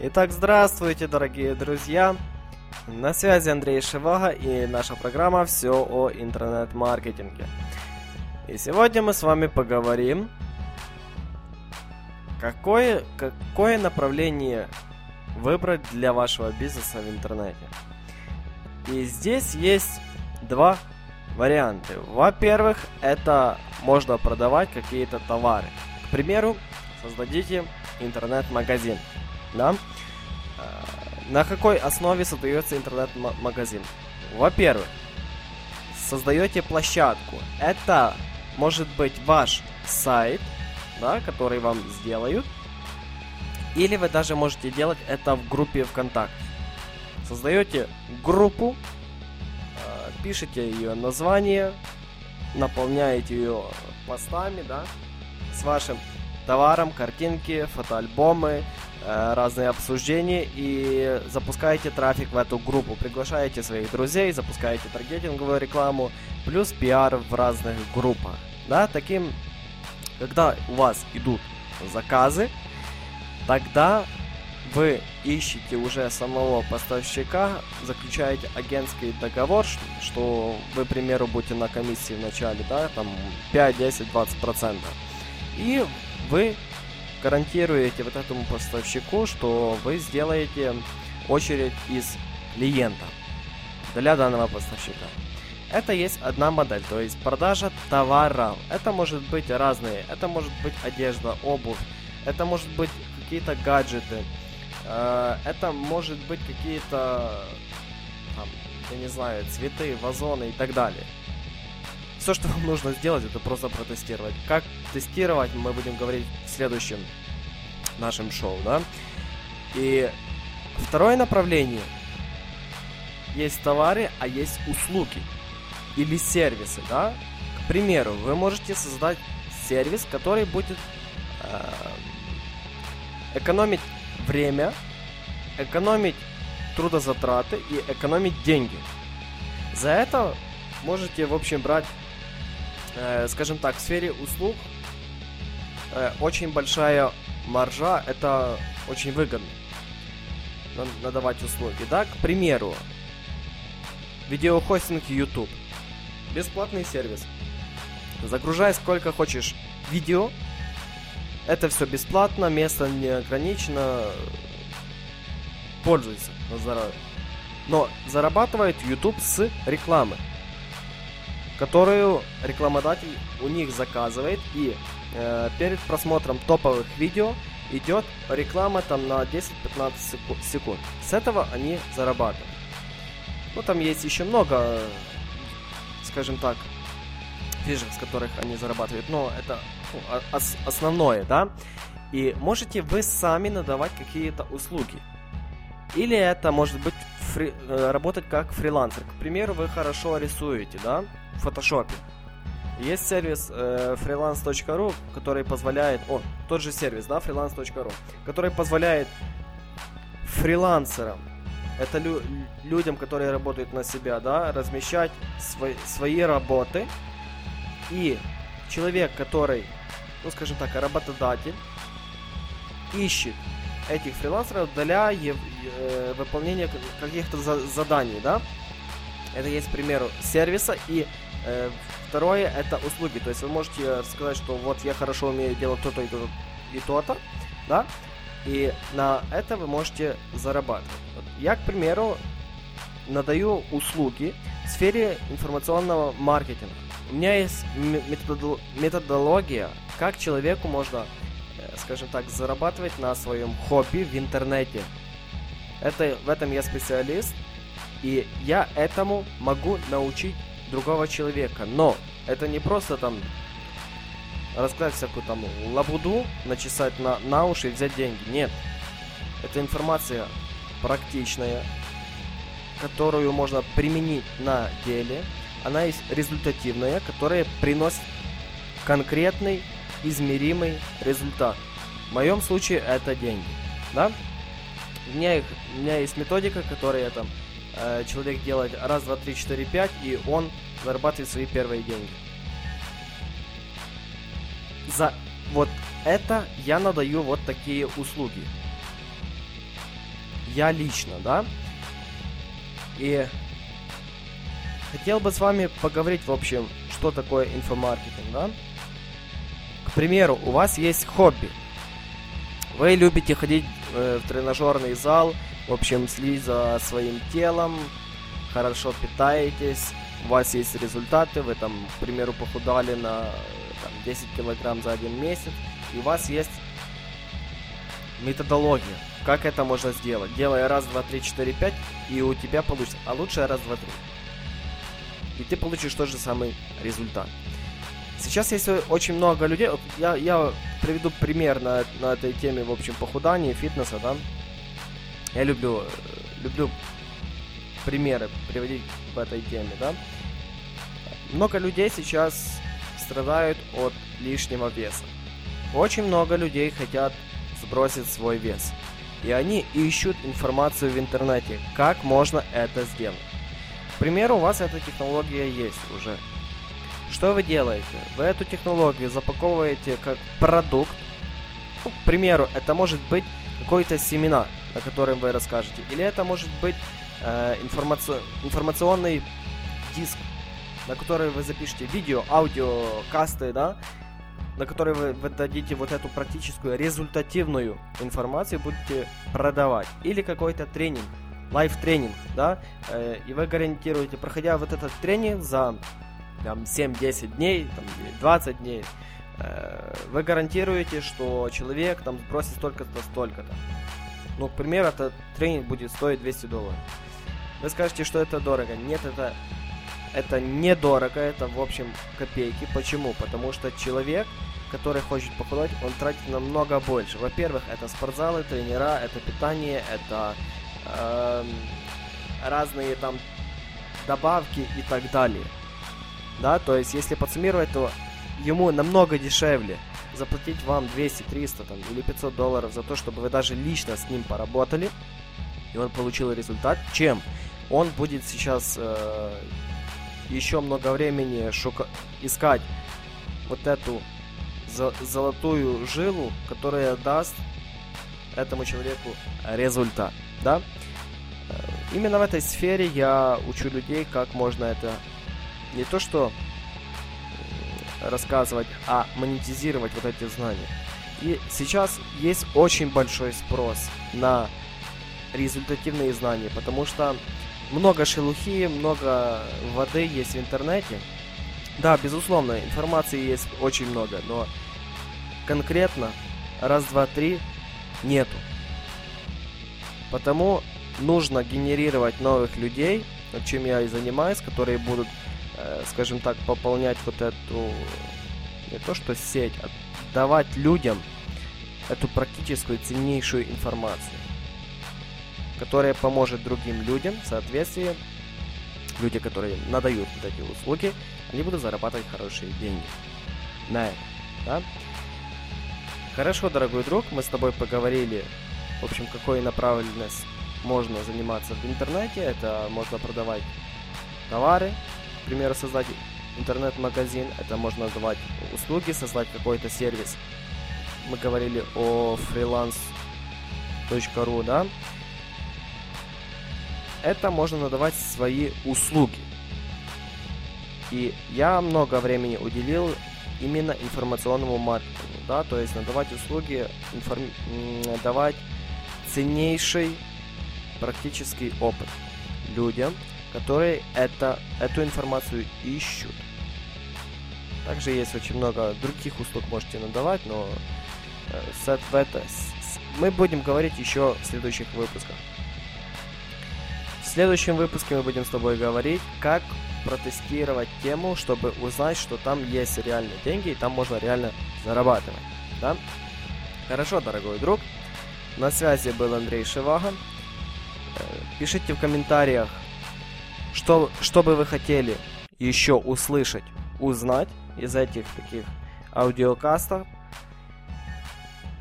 Итак, здравствуйте, дорогие друзья! На связи Андрей Шивага и наша программа «Все о интернет-маркетинге». И сегодня мы с вами поговорим, какое, какое направление выбрать для вашего бизнеса в интернете. И здесь есть два варианта. Во-первых, это можно продавать какие-то товары. К примеру, создадите интернет-магазин. Да? Э, на какой основе создается интернет-магазин? Во-первых, создаете площадку. Это может быть ваш сайт, да, который вам сделают. Или вы даже можете делать это в группе ВКонтакте. Создаете группу, э, пишите ее название, наполняете ее постами, да, с вашим товаром, картинки, фотоальбомы, разные обсуждения и запускаете трафик в эту группу, приглашаете своих друзей, запускаете таргетинговую рекламу, плюс пиар в разных группах. Да, таким, когда у вас идут заказы, тогда вы ищете уже самого поставщика, заключаете агентский договор, что вы, к примеру, будете на комиссии в начале, да, там 5, 10, 20 процентов. И вы гарантируете вот этому поставщику, что вы сделаете очередь из клиентов для данного поставщика. Это есть одна модель, то есть продажа товара. Это может быть разные. Это может быть одежда, обувь. Это может быть какие-то гаджеты. Э, это может быть какие-то, я не знаю, цветы, вазоны и так далее. Все, что вам нужно сделать, это просто протестировать. Как тестировать, мы будем говорить в следующем нашем шоу, да? И второе направление. Есть товары, а есть услуги. Или сервисы, да? К примеру, вы можете создать сервис, который будет э, экономить время, экономить трудозатраты и экономить деньги. За это можете, в общем, брать э, скажем так, в сфере услуг э, очень большая маржа, это очень выгодно надавать услуги. Да, к примеру, видеохостинг YouTube. Бесплатный сервис. Загружай сколько хочешь видео. Это все бесплатно, место не ограничено. Пользуйся на здоровье. Но зарабатывает YouTube с рекламы которую рекламодатель у них заказывает, и э, перед просмотром топовых видео идет реклама там на 10-15 секунд. С этого они зарабатывают. Ну, там есть еще много, скажем так, фишек, с которых они зарабатывают, но это ну, ос основное, да. И можете вы сами надавать какие-то услуги. Или это может быть фри, э, работать как фрилансер. К примеру, вы хорошо рисуете, да, в фотошопе. Есть сервис э, freelance.ru, который позволяет, о, тот же сервис, да, freelance.ru, который позволяет фрилансерам, это лю людям, которые работают на себя, да, размещать свои, свои работы. И человек, который, ну, скажем так, работодатель, ищет этих фрилансеров для э, выполнения каких-то за заданий, да. Это есть, к примеру, сервиса и э, второе это услуги. То есть вы можете сказать, что вот я хорошо умею делать то-то и то-то и то-то, да, и на это вы можете зарабатывать. Я, к примеру, надаю услуги в сфере информационного маркетинга. У меня есть методология, как человеку можно скажем так, зарабатывать на своем хобби в интернете. Это, в этом я специалист, и я этому могу научить другого человека. Но это не просто там рассказать всякую там лабуду, начесать на, на уши и взять деньги. Нет. Это информация практичная, которую можно применить на деле. Она есть результативная, которая приносит конкретный измеримый результат. В моем случае это деньги. Да? У меня, их, у меня есть методика, которая там э, человек делает раз, два, три, четыре, пять, и он зарабатывает свои первые деньги. За вот это я надаю вот такие услуги. я лично, да. И хотел бы с вами поговорить, в общем, что такое инфомаркетинг, да. К примеру, у вас есть хобби. Вы любите ходить э, в тренажерный зал, в общем, следить за своим телом, хорошо питаетесь, у вас есть результаты, вы там, к примеру, похудали на там, 10 килограмм за один месяц, и у вас есть методология, как это можно сделать. Делая раз, два, три, четыре, пять, и у тебя получится, а лучше раз, два, три. И ты получишь тот же самый результат. Сейчас есть очень много людей, я, я приведу пример на, на этой теме, в общем, похудания, фитнеса, да. Я люблю, люблю примеры приводить в этой теме, да. Много людей сейчас страдают от лишнего веса. Очень много людей хотят сбросить свой вес. И они ищут информацию в интернете, как можно это сделать. К примеру, у вас эта технология есть уже. Что вы делаете? Вы эту технологию запаковываете как продукт. Ну, к примеру, это может быть какой-то семинар, о котором вы расскажете. Или это может быть э, информаци... информационный диск, на который вы запишете видео, аудио, касты, да, на который вы, вы дадите вот эту практическую результативную информацию, будете продавать. Или какой-то тренинг, live-тренинг, да, э, и вы гарантируете, проходя вот этот тренинг за там, 7-10 дней, там, 20 дней, э, вы гарантируете, что человек там сбросит столько-то, столько-то. Ну, к примеру, этот тренинг будет стоить 200 долларов. Вы скажете, что это дорого. Нет, это, это недорого, это, в общем, копейки. Почему? Потому что человек, который хочет похудеть, он тратит намного больше. Во-первых, это спортзалы, тренера, это питание, это э, разные там добавки и так далее. Да, то есть, если подсуммировать, то ему намного дешевле заплатить вам 200, 300 там, или 500 долларов за то, чтобы вы даже лично с ним поработали, и он получил результат, чем он будет сейчас э, еще много времени шука- искать вот эту золотую жилу, которая даст этому человеку результат, да? Э, именно в этой сфере я учу людей, как можно это не то что рассказывать, а монетизировать вот эти знания. И сейчас есть очень большой спрос на результативные знания, потому что много шелухи, много воды есть в интернете. Да, безусловно, информации есть очень много, но конкретно раз, два, три нету. Потому нужно генерировать новых людей, чем я и занимаюсь, которые будут Э, скажем так, пополнять вот эту, не то что сеть, а давать людям эту практическую ценнейшую информацию, которая поможет другим людям в соответствии, люди, которые надают вот эти услуги, они будут зарабатывать хорошие деньги на это, да? Хорошо, дорогой друг, мы с тобой поговорили, в общем, какой направленность можно заниматься в интернете. Это можно продавать товары, к примеру, создать интернет-магазин, это можно давать услуги, создать какой-то сервис. Мы говорили о freelance.ru, да? Это можно надавать свои услуги. И я много времени уделил именно информационному маркетингу, да, то есть надавать услуги, информ... давать ценнейший практический опыт людям, которые это, эту информацию ищут. Также есть очень много других услуг можете надавать, но э, в это, мы будем говорить еще в следующих выпусках. В следующем выпуске мы будем с тобой говорить, как протестировать тему, чтобы узнать, что там есть реальные деньги и там можно реально зарабатывать. Да? Хорошо, дорогой друг. На связи был Андрей Шивага. Э, пишите в комментариях, что, что бы вы хотели еще услышать, узнать из этих таких аудиокастов.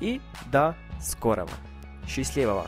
И до скорого. Счастливого!